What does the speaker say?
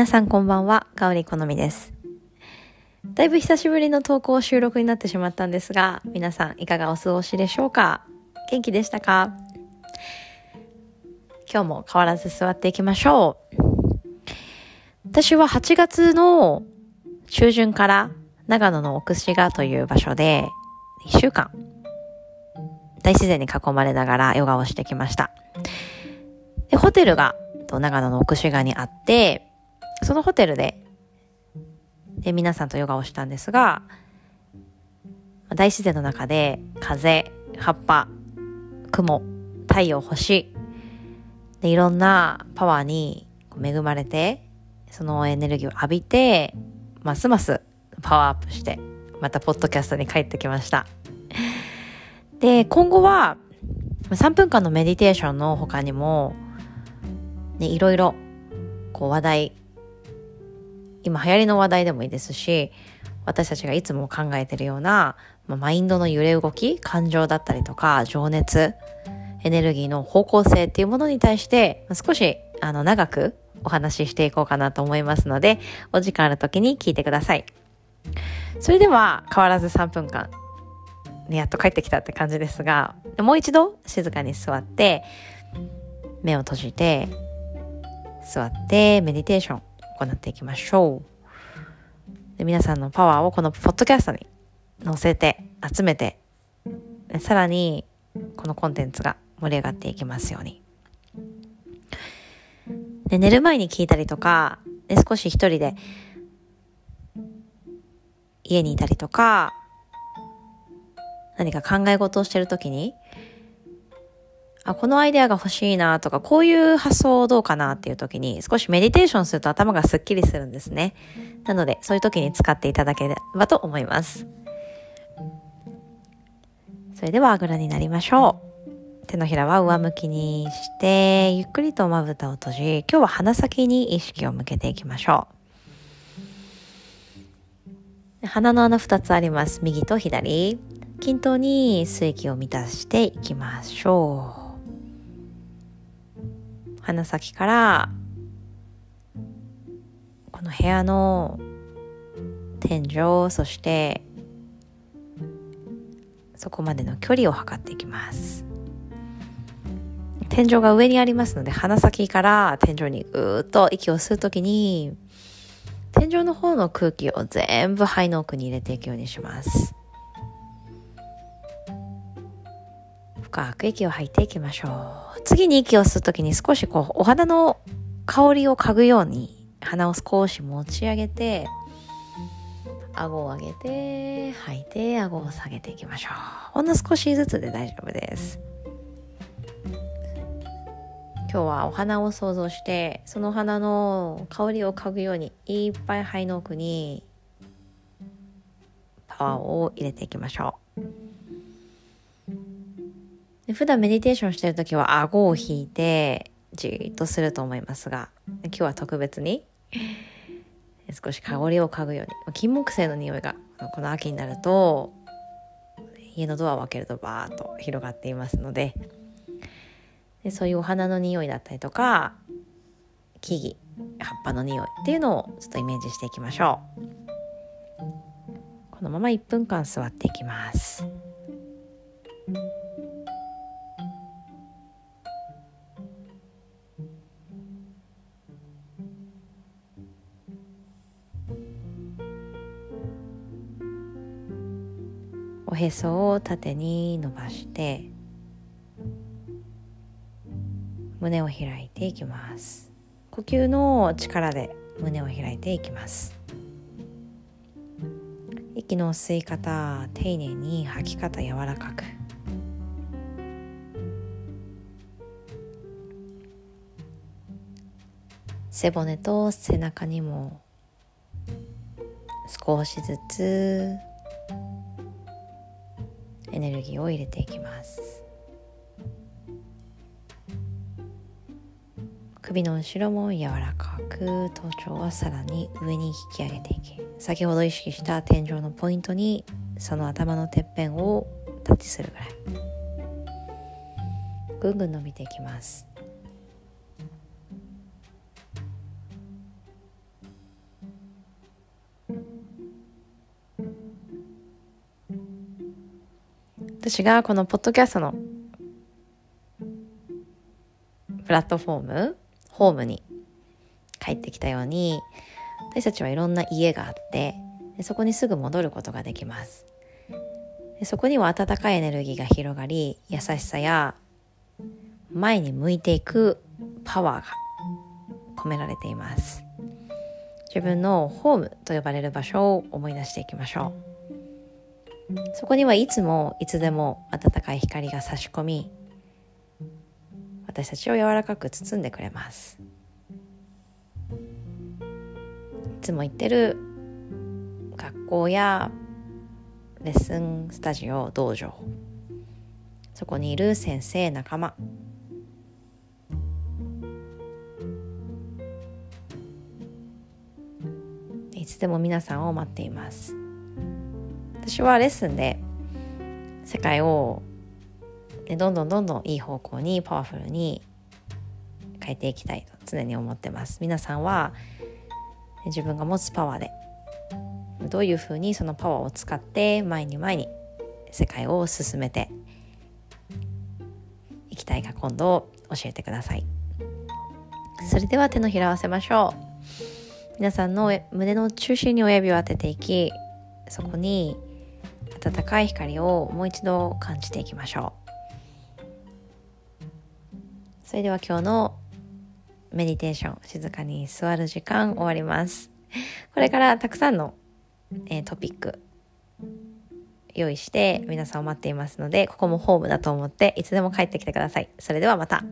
皆さんこんばんは、かおりこのみです。だいぶ久しぶりの投稿収録になってしまったんですが、皆さんいかがお過ごしでしょうか？元気でしたか？今日も変わらず座っていきましょう。私は8月の中旬から長野の奥志賀という場所で1週間大自然に囲まれながらヨガをしてきました。で、ホテルが長野の奥志賀にあって、そのホテルで、で、皆さんとヨガをしたんですが、大自然の中で風、葉っぱ、雲、太陽、星、でいろんなパワーに恵まれて、そのエネルギーを浴びて、ますますパワーアップして、またポッドキャストに帰ってきました。で、今後は、3分間のメディテーションの他にも、ね、いろいろ、こう話題、今流行りの話題でもいいですし、私たちがいつも考えてるような、まあ、マインドの揺れ動き、感情だったりとか、情熱、エネルギーの方向性っていうものに対して、少し、あの、長くお話ししていこうかなと思いますので、お時間ある時に聞いてください。それでは、変わらず3分間、ね、やっと帰ってきたって感じですが、もう一度静かに座って、目を閉じて、座ってメディテーション行っていきましょう。で皆さんのパワーをこのポッドキャストに載せて集めてさらにこのコンテンツが盛り上がっていきますように。で寝る前に聞いたりとか、で少し一人で家にいたりとか何か考え事をしてるときにあ、このアイデアが欲しいなとか、こういう発想どうかなっていう時に少しメディテーションすると頭がスッキリするんですね。なので、そういう時に使っていただければと思います。それではあぐらになりましょう。手のひらは上向きにして、ゆっくりとまぶたを閉じ、今日は鼻先に意識を向けていきましょう。鼻の穴2つあります。右と左。均等に吸域を満たしていきましょう。鼻先からこの部屋の天井そしてそこまでの距離を測っていきます天井が上にありますので鼻先から天井にぐーっと息を吸うときに天井の方の空気を全部肺の奥に入れていくようにします深く息を吐いていきましょう。次に息を吸うときに少しこう、お花の香りを嗅ぐように、鼻を少し持ち上げて、顎を上げて、吐いて、顎を下げていきましょう。ほんの少しずつで大丈夫です。今日はお花を想像して、その花の香りを嗅ぐように、いっぱい肺の奥にパワーを入れていきましょう。で普段メディテーションしてる時は顎を引いてじっとすると思いますが今日は特別に少し香りを嗅ぐように金木犀の匂いがこの秋になると家のドアを開けるとバーッと広がっていますのででそういうお花の匂いだったりとか木々葉っぱの匂いっていうのをちょっとイメージしていきましょう。このまま1分間座っていきます。おへそを縦に伸ばして胸を開いていきます。呼吸の力で胸を開いていきます。息の吸い方丁寧に吐き方柔らかく。背骨と背中にも少しずつエネルギーを入れていきます。首の後ろも柔らかく頭頂はさらに上に引き上げていき先ほど意識した天井のポイントにその頭のてっぺんをタッチするぐらい。ぐんぐん伸びていきます。私がこのポッドキャストのプラットフォームホームに帰ってきたように私たちはいろんな家があってでそこにすぐ戻ることができます。でそこには温かいエネルギーが広がり優しさや前に向いていくパワーが込められています。自分のホームと呼ばれる場所を思い出していきましょう。そこにはいつもいつでも温かい光が差し込み私たちを柔らかく包んでくれます。いつも行ってる学校やレッスンスタジオ道場そこにいる先生仲間。いつでも皆さんを待っています。私はレッスンで世界をどんどんどんどんいい方向にパワフルに変えていきたいと常に思ってます。皆さんは自分が持つパワーでどういうふうにそのパワーを使って前に前に世界を進めていきたいか今度教えてください。それでは手のひら合わせましょう。皆さんの胸の中心に親指を当てていきそこに温かい光をもう一度感じていきましょう。それでは今日のメディテーション静かに座る時間終わります。これからたくさんの、えー、トピック用意して皆さんを待っていますのでここもホームだと思っていつでも帰ってきてください。それではまた。